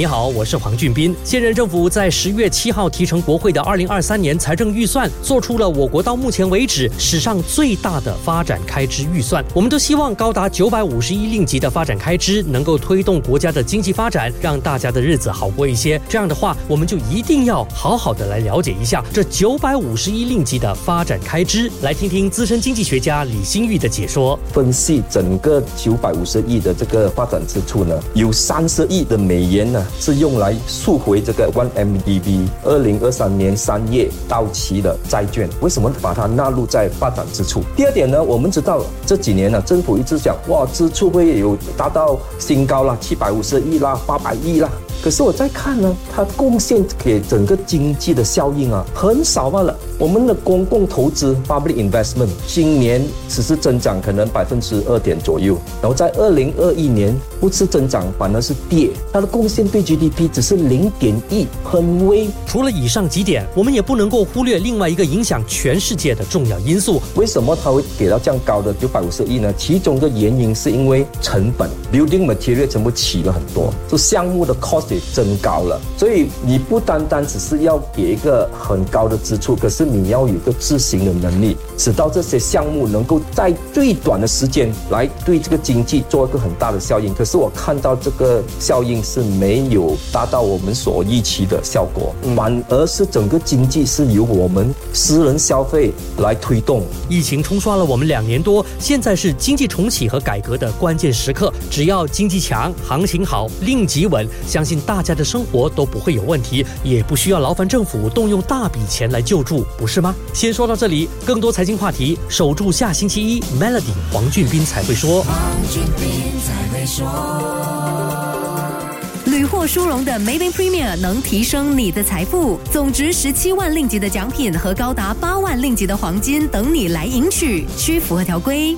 你好，我是黄俊斌。现任政府在十月七号提成国会的二零二三年财政预算，做出了我国到目前为止史上最大的发展开支预算。我们都希望高达九百五十亿令吉的发展开支能够推动国家的经济发展，让大家的日子好过一些。这样的话，我们就一定要好好的来了解一下这九百五十亿令吉的发展开支。来听听资深经济学家李新玉的解说。分析整个九百五十亿的这个发展支出呢，有三十亿的美元呢。是用来赎回这个 One MDB 二零二三年三月到期的债券，为什么把它纳入在发展支出？第二点呢，我们知道这几年呢，政府一直讲哇，支出会有达到新高了，七百五十亿啦，八百亿啦。可是我在看呢，它贡献给整个经济的效应啊，很少罢了。我们的公共投资 （public investment） 今年只是增长可能百分之二点左右，然后在二零二一年不是增长，反而是跌。它的贡献对 GDP 只是零点一，很微。除了以上几点，我们也不能够忽略另外一个影响全世界的重要因素。为什么它会给到这样高的九百五十亿呢？其中的原因是因为成本，building material 全部起了很多，就项目的 cost。增高了，所以你不单单只是要给一个很高的支出，可是你要有个执行的能力，使到这些项目能够在最短的时间来对这个经济做一个很大的效应。可是我看到这个效应是没有达到我们所预期的效果，反而是整个经济是由我们私人消费来推动。疫情冲刷了我们两年多，现在是经济重启和改革的关键时刻。只要经济强，行情好，令吉稳，相信。大家的生活都不会有问题，也不需要劳烦政府动用大笔钱来救助，不是吗？先说到这里，更多财经话题，守住下星期一，Melody 黄俊斌才会说。屡获殊荣的 Maybank Premier 能提升你的财富，总值十七万令吉的奖品和高达八万令吉的黄金等你来赢取，需符合条规。